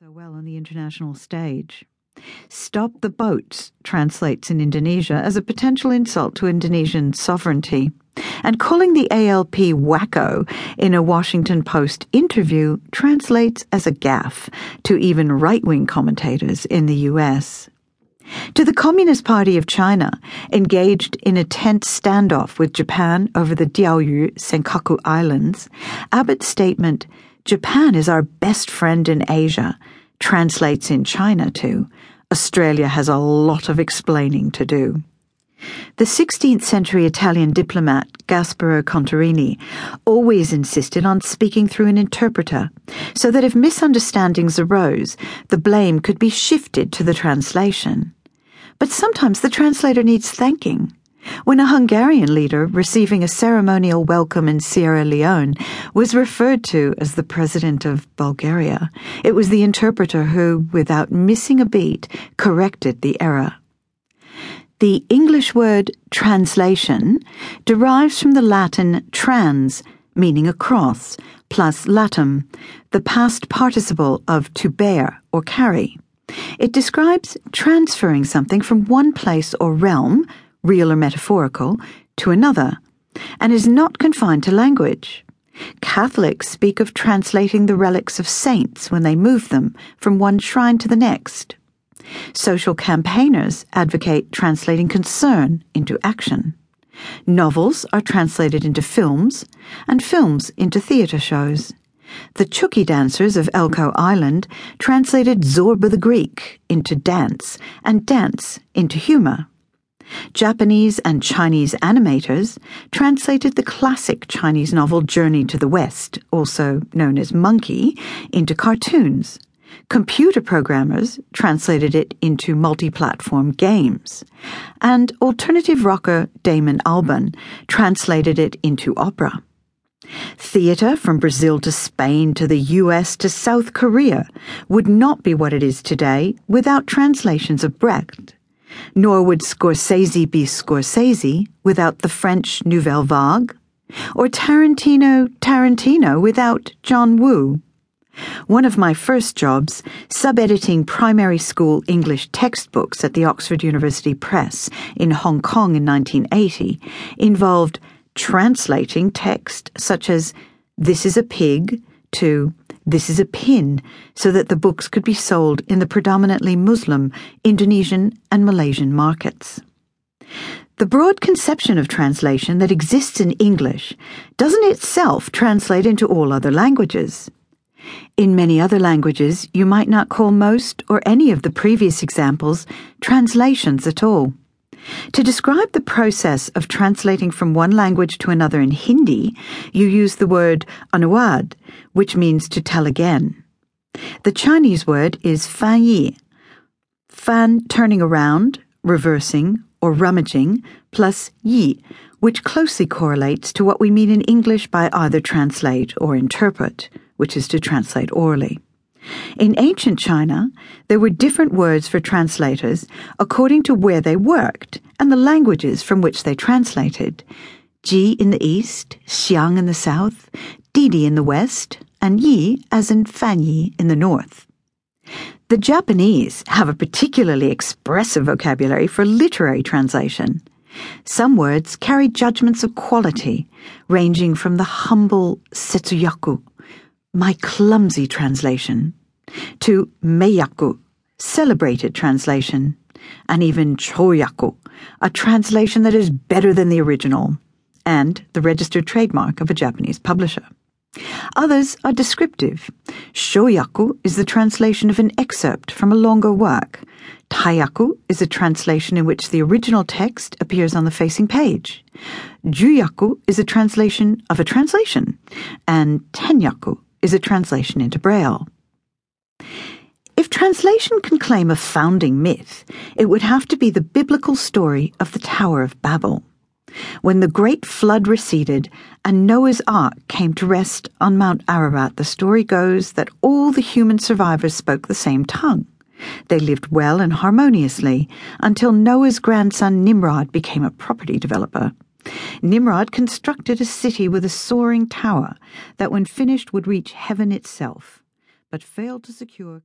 so well on the international stage. Stop the boats translates in Indonesia as a potential insult to Indonesian sovereignty. And calling the ALP wacko in a Washington Post interview translates as a gaffe to even right wing commentators in the US. To the Communist Party of China, engaged in a tense standoff with Japan over the Diaoyu Senkaku Islands, Abbott's statement, Japan is our best friend in Asia, translates in China to Australia has a lot of explaining to do. The 16th century Italian diplomat Gasparo Contarini always insisted on speaking through an interpreter, so that if misunderstandings arose, the blame could be shifted to the translation. But sometimes the translator needs thanking. When a Hungarian leader receiving a ceremonial welcome in Sierra Leone was referred to as the President of Bulgaria, it was the interpreter who, without missing a beat, corrected the error. The English word translation derives from the Latin trans, meaning across, plus latum, the past participle of to bear or carry. It describes transferring something from one place or realm real or metaphorical, to another, and is not confined to language. Catholics speak of translating the relics of saints when they move them from one shrine to the next. Social campaigners advocate translating concern into action. Novels are translated into films, and films into theatre shows. The Chooky dancers of Elcho Island translated Zorba the Greek into dance, and dance into humour. Japanese and Chinese animators translated the classic Chinese novel Journey to the West, also known as Monkey, into cartoons. Computer programmers translated it into multi platform games. And alternative rocker Damon Albarn translated it into opera. Theatre from Brazil to Spain to the US to South Korea would not be what it is today without translations of Brecht nor would Scorsese be Scorsese without the French Nouvelle Vague, or Tarantino Tarantino without John Woo. One of my first jobs, sub-editing primary school English textbooks at the Oxford University Press in Hong Kong in 1980, involved translating text such as This is a pig to this is a pin so that the books could be sold in the predominantly Muslim, Indonesian, and Malaysian markets. The broad conception of translation that exists in English doesn't itself translate into all other languages. In many other languages, you might not call most or any of the previous examples translations at all. To describe the process of translating from one language to another in Hindi, you use the word anuwad, which means to tell again. The Chinese word is fan yi, fan turning around, reversing, or rummaging, plus yi, which closely correlates to what we mean in English by either translate or interpret, which is to translate orally. In ancient China, there were different words for translators according to where they worked and the languages from which they translated. Ji in the east, Xiang in the south, Didi in the west, and Yi as in Fan Yi in the north. The Japanese have a particularly expressive vocabulary for literary translation. Some words carry judgments of quality, ranging from the humble setsuyaku, my clumsy translation, to meiyaku, celebrated translation, and even choyaku, a translation that is better than the original, and the registered trademark of a Japanese publisher. Others are descriptive. Shoyaku is the translation of an excerpt from a longer work. Taiyaku is a translation in which the original text appears on the facing page. Juyaku is a translation of a translation. And Tenyaku is a translation into Braille. If translation can claim a founding myth, it would have to be the biblical story of the Tower of Babel. When the great flood receded and Noah's Ark came to rest on Mount Ararat, the story goes that all the human survivors spoke the same tongue. They lived well and harmoniously until Noah's grandson Nimrod became a property developer. Nimrod constructed a city with a soaring tower that, when finished, would reach heaven itself, but failed to secure.